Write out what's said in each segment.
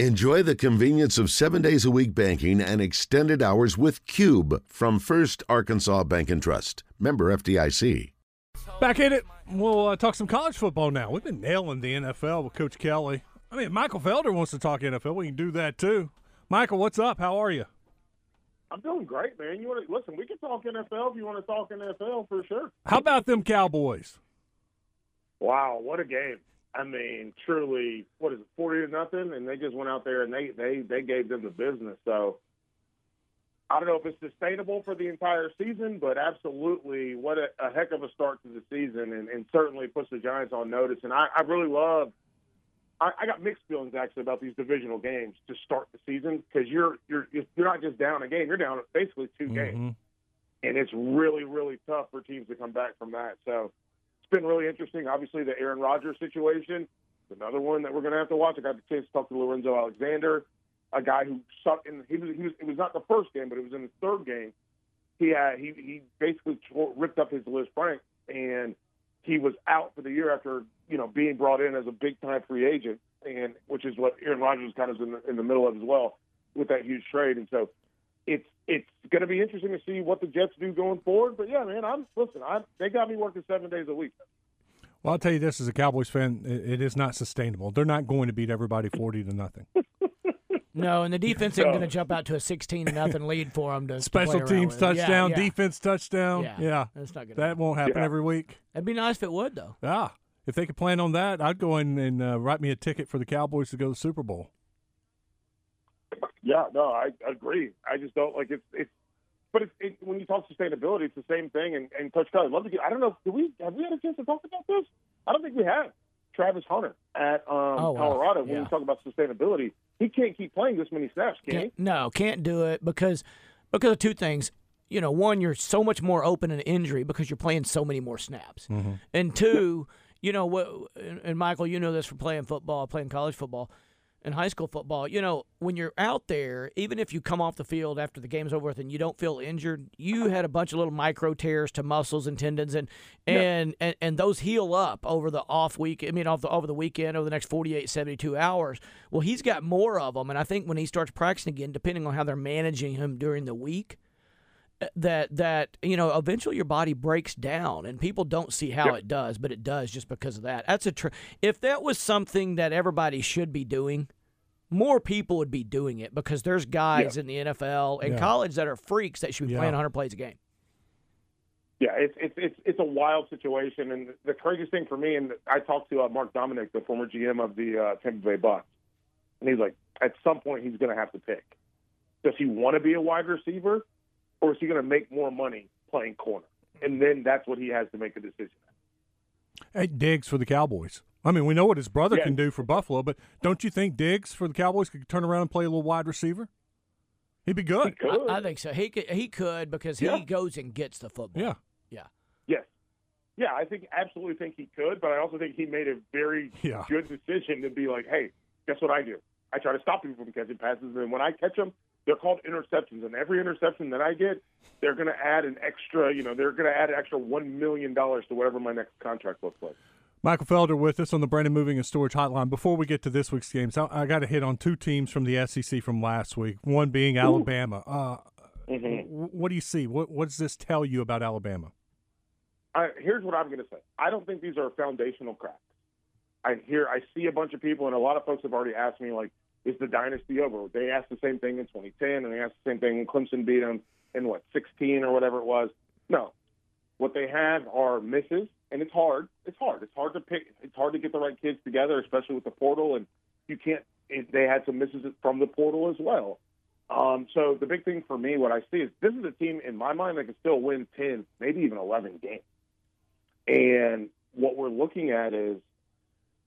Enjoy the convenience of seven days a week banking and extended hours with Cube from First Arkansas Bank and Trust. Member FDIC. Back in it. We'll uh, talk some college football now. We've been nailing the NFL with Coach Kelly. I mean, Michael Felder wants to talk NFL. We can do that too. Michael, what's up? How are you? I'm doing great, man. You want to listen? We can talk NFL if you want to talk NFL for sure. How about them Cowboys? Wow, what a game! I mean, truly, what is it, forty to nothing? And they just went out there and they they they gave them the business. So I don't know if it's sustainable for the entire season, but absolutely, what a, a heck of a start to the season, and, and certainly puts the Giants on notice. And I, I really love. I, I got mixed feelings actually about these divisional games to start the season because you're you're you're not just down a game; you're down basically 2 Mm-hmm. games, and it's really really tough for teams to come back from that. So it's been really interesting. Obviously, the Aaron Rodgers situation, is another one that we're going to have to watch. I got the chance to talk to Lorenzo Alexander, a guy who sucked in. He was, he was it was not the first game, but it was in the third game. He had he he basically tore, ripped up his Lisfranc, and he was out for the year after you know being brought in as a big time free agent, and which is what Aaron Rodgers kind of is in the, in the middle of as well with that huge trade, and so it's it's going to be interesting to see what the Jets do going forward. But yeah, man, I'm listen. I they got me working seven days a week. Well, I'll tell you this: as a Cowboys fan, it, it is not sustainable. They're not going to beat everybody forty to nothing. No, and the defense isn't No. going to jump out to a sixteen to nothing lead for them to to Special play teams with. touchdown, Yeah, yeah. defense touchdown. Yeah, Yeah, that's not gonna that happen. won't happen Yeah. every week. It'd be nice if it would, though. Ah, if they could plan on that, I'd go in and uh, write me a ticket for the Cowboys to go to the Super Bowl. Yeah, no, I agree. I just don't like it's it's. But it's, it, when you talk sustainability, it's the same thing. And, and Coach Kelly, I'd love to get. I don't know. Do we have we had a chance to talk about this? I don't think we have. Travis Hunter at um, Oh, wow. Colorado. When Yeah. we talk about sustainability, he can't keep playing this many snaps, can? Can't, no, can't do it because because of two things. You know, one, you're so much more open in injury because you're playing so many more snaps, and two, you know what? And, and Michael, you know this from playing football, playing college football, and high school football. You know, when you're out there, even if you come off the field after the game's over with and you don't feel injured, you uh-huh. had a bunch of little micro tears to muscles and tendons, and and and, and those heal up over the off week. I mean, off the over the weekend, over the next 48, 72 hours. Well, he's got more of them, and I think when he starts practicing again, depending on how they're managing him during the week, that that you know eventually your body breaks down and people don't see how it does but it does just because of that. That's a tr- if that was something that everybody should be doing more people would be doing it because there's guys in the NFL and Yeah. college that are freaks that should be Yeah. playing 100 plays a game. Yeah, it's it's it's it's a wild situation, and the craziest thing for me, and I talked to uh, Mark Dominik, the former GM of the uh, Tampa Bay Bucks, and he's like, at some point he's going to have to pick. Does he want to be a wide receiver, or is he going to make more money playing corner? And then that's what he has to make a decision. Hey, Diggs for the Cowboys. I mean, we know what his brother Yeah. can do for Buffalo, but don't you think Diggs for the Cowboys could turn around and play a little wide receiver? He'd be good. Good. I, I think so he could he could because Yeah. he goes and gets the football Yeah. yeah Yes. Yeah, I think absolutely think he could, but I also think he made a very Yeah. good decision to be like, hey, guess what I do? I try to stop people from catching passes, and when I catch them, they're called interceptions. And every interception that I get, they're going to add an extra, you know, they're going to add an extra one million dollars to whatever my next contract looks like. Michael Felder with us on the Brandon Moving and Storage Hotline. Before we get to this week's games, I, I got to hit on two teams from the SEC from last week. One being Alabama. Uh, Mm-hmm. What do you see? What, what does this tell you about Alabama? I, here's what I'm going to say. I don't think these are foundational cracks. I hear, I see a bunch of people, and a lot of folks have already asked me, like, is the dynasty over? They asked the same thing in 2010, and they asked the same thing when Clemson beat them in what 16 or whatever it was. No, what they have are misses, and it's hard. It's hard. It's hard to pick. It's hard to get the right kids together, especially with the portal, and you can't. They had some misses from the portal as well. Um, so the big thing for me, what I see is this is a team in my mind that can still win 10, maybe even 11 games. And what we're looking at is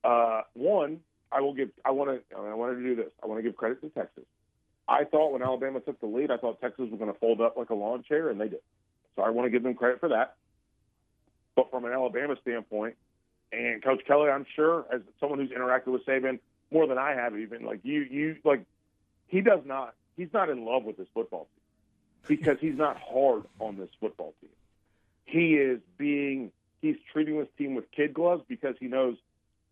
uh, one. I will give. I want to. I wanted to do this. I want to give credit to Texas. I thought when Alabama took the lead, I thought Texas was going to fold up like a lawn chair, and they did. So I want to give them credit for that. But from an Alabama standpoint, and Coach Kelly, I'm sure, as someone who's interacted with Saban more than I have, even like you, you like he does not. He's not in love with this football team because he's not hard on this football team. He is being. He's treating this team with kid gloves because he knows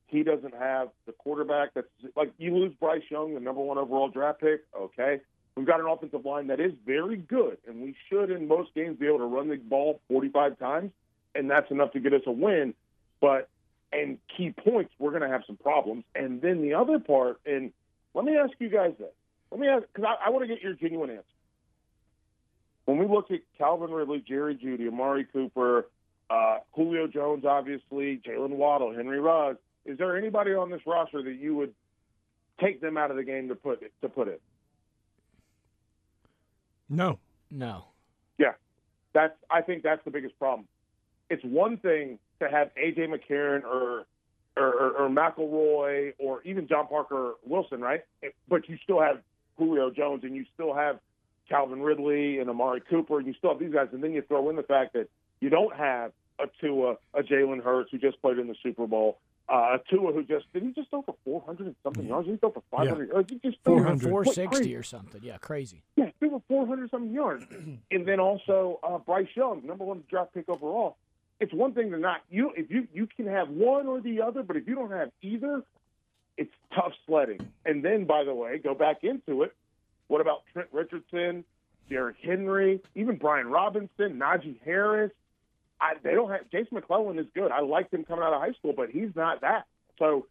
he doesn't have the quarterback that's like you lose Bryce Young, the number one overall draft pick. Okay, we've got an offensive line that is very good, and we should in most games be able to run the ball 45 times, and that's enough to get us a win. But and key points, we're going to have some problems. And then the other part, and let me ask you guys this. Let me ask because I, I want to get your genuine answer. When we look at Calvin Ridley, Jerry Jeudy, Amari Cooper, uh, Julio Jones, obviously, Jaylen Waddle, Henry Ruggs, is there anybody on this roster that you would take them out of the game to put to put it? No. No. Yeah, that's. I think that's the biggest problem. It's one thing to have AJ McCarron or or, or, or McElroy or even John Parker Wilson, right? But you still have Julio Jones and you still have Calvin Ridley and Amari Cooper, and you still have these guys, and then you throw in the fact that you don't have a Tua, a Jalen Hurts who just played in the Super Bowl, uh, Tua who just did he just throw for 400 and something yards? Did he throw for 500? Yeah. He just threw 400. 460 or something. Yeah, crazy. yeah, threw for 400 something yards, and then also uh, Bryce Young, number one draft pick overall. It's one thing to not you if you you can have one or the other, but if you don't have either, it's tough sledding. And then, by the way, go back into it. What about Trent Richardson, Derrick Henry, even Brian Robinson, Najee Harris? I, they don't have Jason McClellan is good. I liked him coming out of high school, but he's not that. So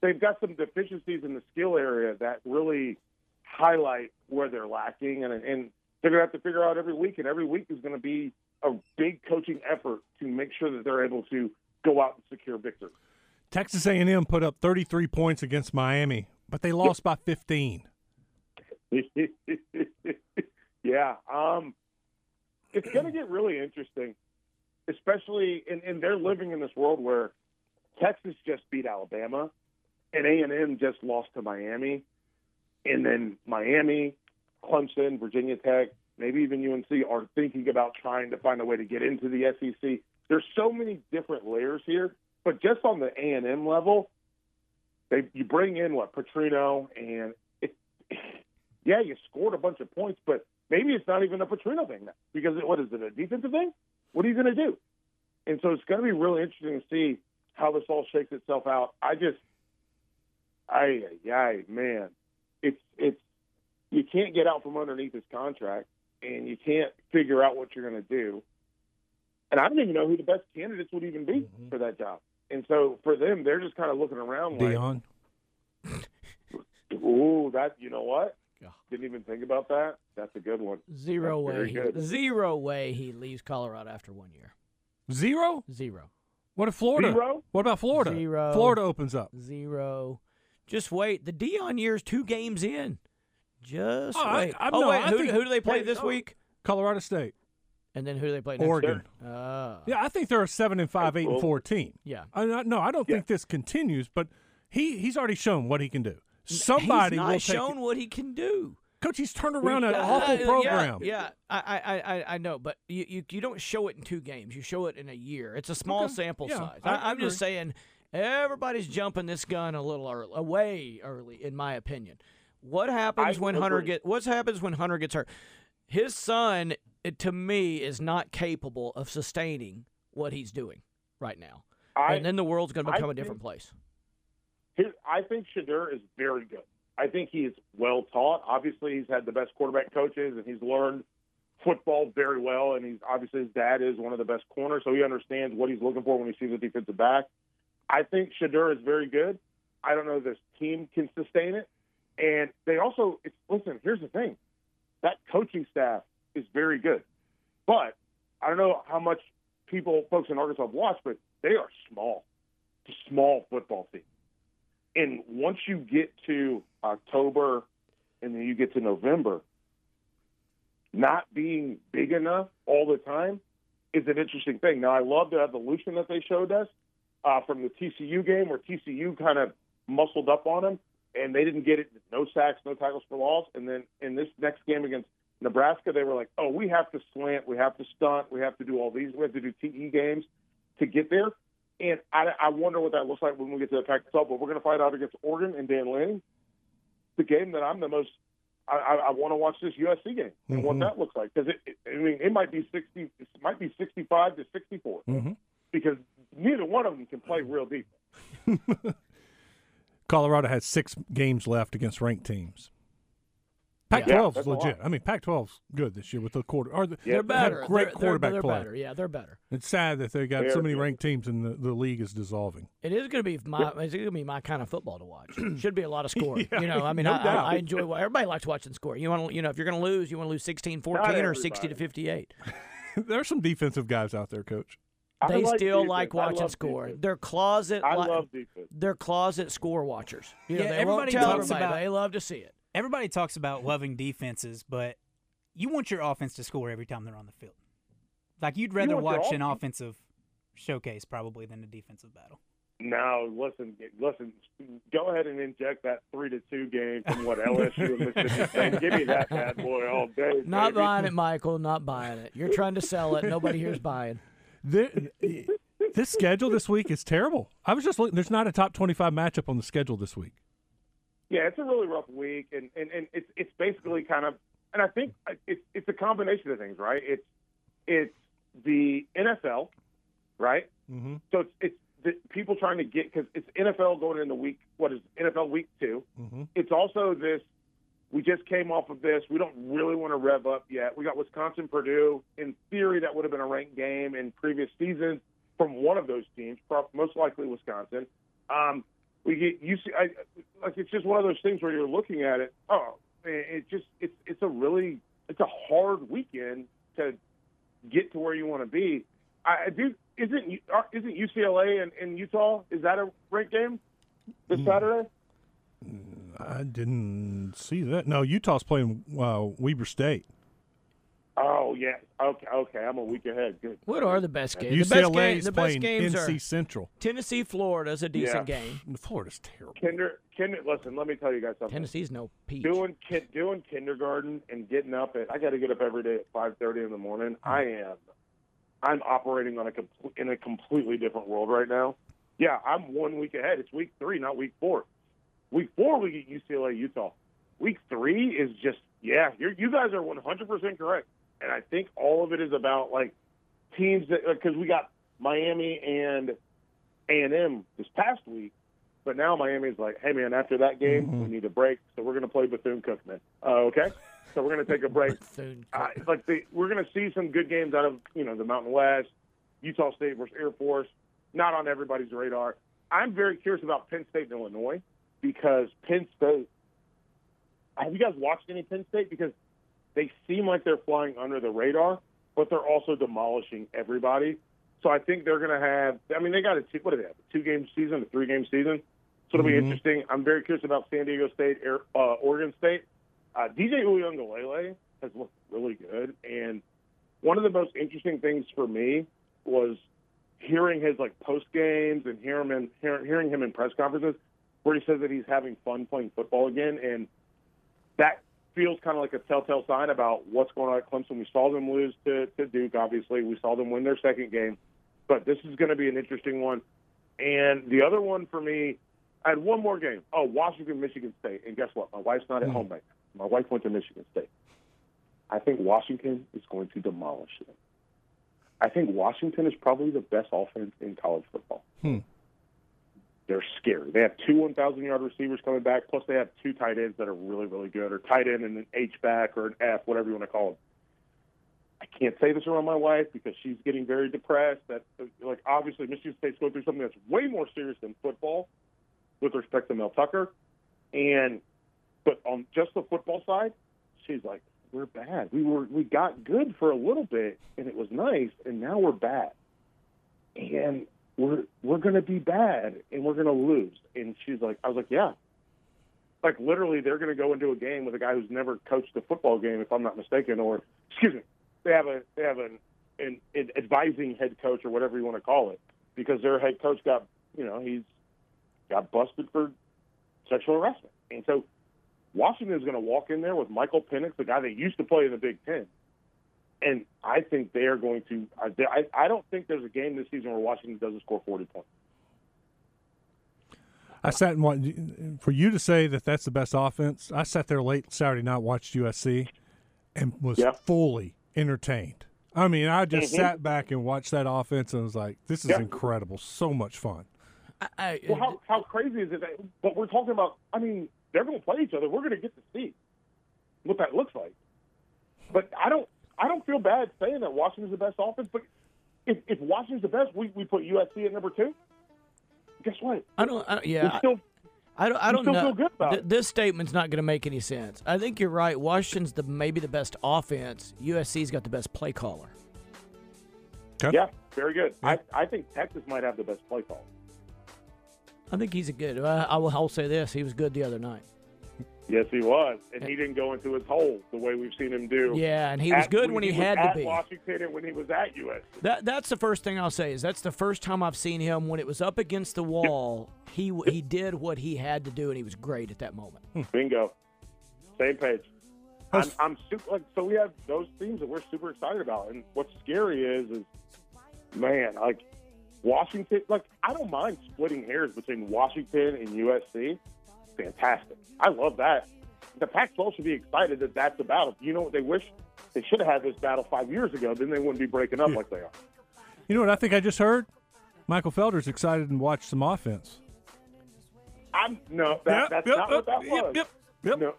they've got some deficiencies in the skill area that really highlight where they're lacking, and and they're gonna have to figure out every week. And every week is going to be a big coaching effort to make sure that they're able to go out and secure victory. Texas A&M put up 33 points against Miami, but they lost by 15. yeah, um, it's going to get really interesting, especially and, they're living in this world where Texas just beat Alabama, and A and M just lost to Miami, and then Miami, Clemson, Virginia Tech, maybe even UNC are thinking about trying to find a way to get into the SEC. There's so many different layers here, but just on the A and M level, they you bring in what Petrino and it, yeah, you scored a bunch of points, but maybe it's not even a Petrino thing now because it, what is it a defensive thing? What are you going to do? And so it's going to be really interesting to see how this all shakes itself out. I just, I, yeah, man, it's it's you can't get out from underneath this contract, and you can't figure out what you're going to do. And I don't even know who the best candidates would even be Mm-hmm. for that job. And so for them, they're just kind of looking around like, Deion. "Ooh, that you know what? Yeah. Didn't even think about that. That's a good one." Zero That's way. very good. Zero way he leaves Colorado after one year. Zero? Zero. What if Florida? Zero? What about Florida? Zero. Florida opens up. Zero. Just wait. The Deion year's two games in. Just Oh, I- wait. I- oh no, wait, I who, think- who do they play Hey, this no. week? Colorado State. And then who do they play next? Oregon. Ah. Yeah, I think they're a seven and five, eight and Well- four team. Yeah. I, I- no, I don't Yeah. think this continues, but he he's already shown what he can do. Somebody He's not will take shown what he can do. Coach, he's turned around an Uh, awful program. Yeah, I, I, I, I know, but you, you, you don't show it in two games. You show it in a year. It's a small Okay. sample Yeah, size. I I, I'm just saying, everybody's jumping this gun a little early, away early, in my opinion. What happens I when Hunter get? What happens when Hunter gets hurt? His son, to me, is not capable of sustaining what he's doing right now, I, and then the world's going to I become a think- different place. His, I think Shedeur is very good. I think he is well taught. Obviously, he's had the best quarterback coaches, and he's learned football very well. And he's obviously his dad is one of the best corners, so he understands what he's looking for when he sees a defensive back. I think Shedeur is very good. I don't know if this team can sustain it, and they also it's, listen. Here's the thing: that coaching staff is very good, but I don't know how much people, folks in Arkansas, have watched, but they are small, small football team. And once you get to October and then you get to November, not being big enough all the time is an interesting thing. Now, I love the evolution that they showed us uh, from the TCU game where TCU kind of muscled up on them and they didn't get it. No sacks, no tackles for loss. And then in this next game against Nebraska, they were like, oh, we have to slant, we have to stunt, we have to do all these, we have to do TE games to get there. And I, I wonder what that looks like when we get to the Pac-12. But we're going to find out against Oregon and Dan Lanning. The game that I'm the most, I, I, I want to watch this USC game and what Mhm. that looks like because it, it, I mean, it might be 60, it might be 65 to 64 Mhm. because neither one of them can play real defense. Colorado has six games left against ranked teams. Pac-12 Yeah, is legit. I mean, Pac-12's good this year with the quarter. Or the, Yeah. They're they have better. great They're- quarterback they're, they're play. better. Yeah, they're better. It's sad that they got so They're many good. ranked teams and the, the league is dissolving. It is going to be my. It's going to be my kind of football to watch. Should be a lot of scoring. you know, I mean, no I. I, I enjoy. wa- Everybody likes watching score. You want to, you know, if you're going to lose, you want to lose 16-14 or 60 to 58. there are some defensive guys out there, Coach. I They like still defense. like watching score. defense. They're closet. I li- love defense. They're closet score watchers. You know, Yeah, they everybody won't tell talks everybody. about- They love to see it. Everybody talks about loving defenses, but you want your offense to score every time they're on the field. Like you'd rather want your watch an offensive showcase probably than a defensive battle. No, listen, listen. Go ahead and inject that three to two game from what LSU and Mississippi State. Give me that bad boy all day. Not baby. buying it, Michael. Not buying it. You're trying to sell it. Nobody here's buying. The- this schedule this week is terrible. I was just looking. There's not a top 25 matchup on the schedule this week. Yeah, it's a really rough week, and, and, and it's it's basically kind of, and I think it's it's a combination of things, right? It's it's the NFL, right? Mm-hmm. So it's it's the people trying to get because it's NFL going into week what is NFL week two. Mm-hmm. It's also this. We just came off of this. We don't really want to rev up yet. We got Wisconsin, Purdue. In theory, that would have been a ranked game in previous seasons from one of those teams, most likely Wisconsin. Um, we get you see, I, like it's just one of those things where you're looking at it. Oh, man, it just it's it's a really it's a hard weekend to get to where you want to be. I, do. Isn't isn't UCLA and, and Utah? Is that a ranked game this Saturday? I didn't see that. No, Utah's playing uh, Weber State. Oh yeah. Okay. Okay. I'm a week ahead. Good. What are the best games? the best, UCLA game, is the best playing games NC are Central. Tennessee, Florida's a decent Yeah. game. Florida's terrible. Kinder, kinder. Listen, let me tell you guys something. Tennessee's no peach. Doing kid, doing kindergarten and getting up at I got to get up every day at five thirty in the morning. Hmm. I am, I'm operating on a compl- in a completely different world right now. Yeah, I'm one week ahead. It's week three, not week four. Week four we get UCLA, Utah. Week three is just yeah. You're, you guys are 100 percent correct, and I think all of it is about like teams that because we got Miami and A and M this past week. But now Miami's like, hey man, after that game, we need a break, so we're going to play Bethune Cookman. Uh, okay, so we're going to take a break. Bethune uh, like the, we're going to see some good games out of you know the Mountain West, Utah State versus Air Force. Not on everybody's radar. I'm very curious about Penn State and Illinois because Penn State. Have you guys watched any Penn State? Because they seem like they're flying under the radar, but they're also demolishing everybody. So I think they're going to have. I mean, they got a two, what do they have? A two game season, a three game season. So it'll be interesting. I'm very curious about San Diego State, Air, uh, Oregon State. Uh, DJ Uiagalelei has looked really good, and one of the most interesting things for me was hearing his like post games and hearing him in, hearing, hearing him in press conferences where he says that he's having fun playing football again, and that feels kind of like a telltale sign about what's going on at Clemson. We saw them lose to, to Duke, obviously. We saw them win their second game, but this is going to be an interesting one. And the other one for me, I had one more game. Oh, Washington, Michigan State. And guess what? My wife's not at home right now. My wife went to Michigan State. I think Washington is going to demolish them. I think Washington is probably the best offense in college football. Hmm. They're scary. They have two 1,000 yard receivers coming back, plus they have two tight ends that are really, really good, or tight end and an H back or an F, whatever you want to call them. I can't say this around my wife because she's getting very depressed. That like obviously Michigan State's going through something that's way more serious than football with respect to Mel Tucker, and but on just the football side, she's like, we're bad. We were we got good for a little bit, and it was nice, and now we're bad, and we're we're going to be bad, and we're going to lose. And she's like, I was like, yeah. Like literally, they're going to go into a game with a guy who's never coached a football game, if I'm not mistaken, or excuse me, they have a they have an, an, an advising head coach or whatever you want to call it, because their head coach got you know he's got busted for sexual harassment, and so Washington is going to walk in there with Michael Penix, the guy that used to play in the Big Ten, and I think they are going to. I, I don't think there's a game this season where Washington doesn't score 40 points. I sat and watched, for you to say that that's the best offense. I sat there late Saturday night, watched USC, and was Yeah. fully entertained. I mean, I just Mhm. sat back and watched that offense and was like, "This is Yeah. incredible, so much fun." I, I, Well, how, how crazy is it? That, but we're talking about. I mean, they're going to play each other. We're going to get to see what that looks like. But I don't. I don't feel bad saying that Washington's the best offense. But if, if Washington's the best, we, we put USC at number two. Guess what? I don't. I, yeah, still I don't. I don't know. feel good about Th- this statement's not going to make any sense. I think you're right. Washington's the maybe the best offense. USC's got the best play caller. yeah, very good. I, I think Texas might have the best play call. I think he's a good. I, I will. I'll say this: he was good the other night. Yes, he was, and eh. he didn't go into his hole the way we've seen him do. Yeah, and he was at- good when he was had to at be. Washington and when he was at USC. That that's the first thing I'll say is that's the first time I've seen him when it was up against the wall. He he did what he had to do, and he was great at that moment. Hmm. Bingo. Same page. I'm, I'm super. Like, so we have those teams that we're super excited about, and what's scary is, is man, like Washington. Like, I don't mind splitting hairs between Washington and USC. Fantastic. I love that. The Pac-12 should be excited that that's a battle. You know what they wish they should have had this battle five years ago. Then they wouldn't be breaking up like they are. You know what I think I just heard? Michael Felder's excited and watched some offense. I'm no, that, Yep, that's yep, not what that yep, was. Yep, yep. No,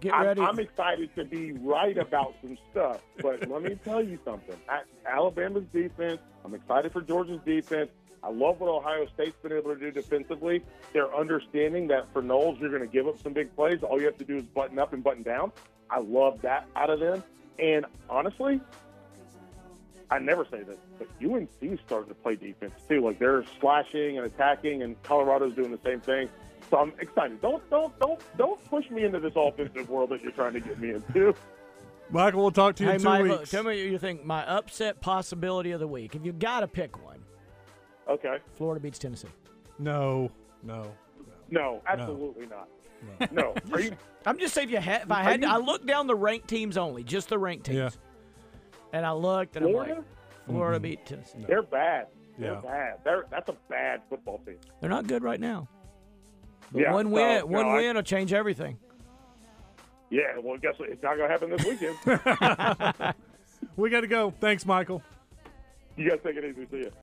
Get I'm, ready. I'm excited to be right about some stuff, but let me tell you something. Alabama's defense, I'm excited for Georgia's defense. I love what Ohio State's been able to do defensively. They're understanding that for Knowles, you're going to give up some big plays. All you have to do is button up and button down. I love that out of them. And honestly, I never say this, but UNC's starting to play defense too. Like they're slashing and attacking, and Colorado's doing the same thing. So I'm excited. Don't don't don't don't push me into this offensive world that you're trying to get me into. Michael, we'll talk to you hey, in two Mike, weeks. tell me what you think. My upset possibility of the week. If you got to pick one, Okay. Florida beats Tennessee. no, no. No, absolutely not. No. Are you? I'm just saying if you had, if I Are had, to, you- I looked down the ranked teams only, just the ranked teams, Yeah. and I looked and I'm Florida? like, Florida mm-hmm. beat Tennessee. They're bad. They're Yeah. bad. They're that's a bad football team. They're not good right now. Yeah, one win, no, one I- win will change everything. Yeah. Well, guess what? It's not going to happen this weekend. We got to go. Thanks, Michael. you guys take it easy. See you.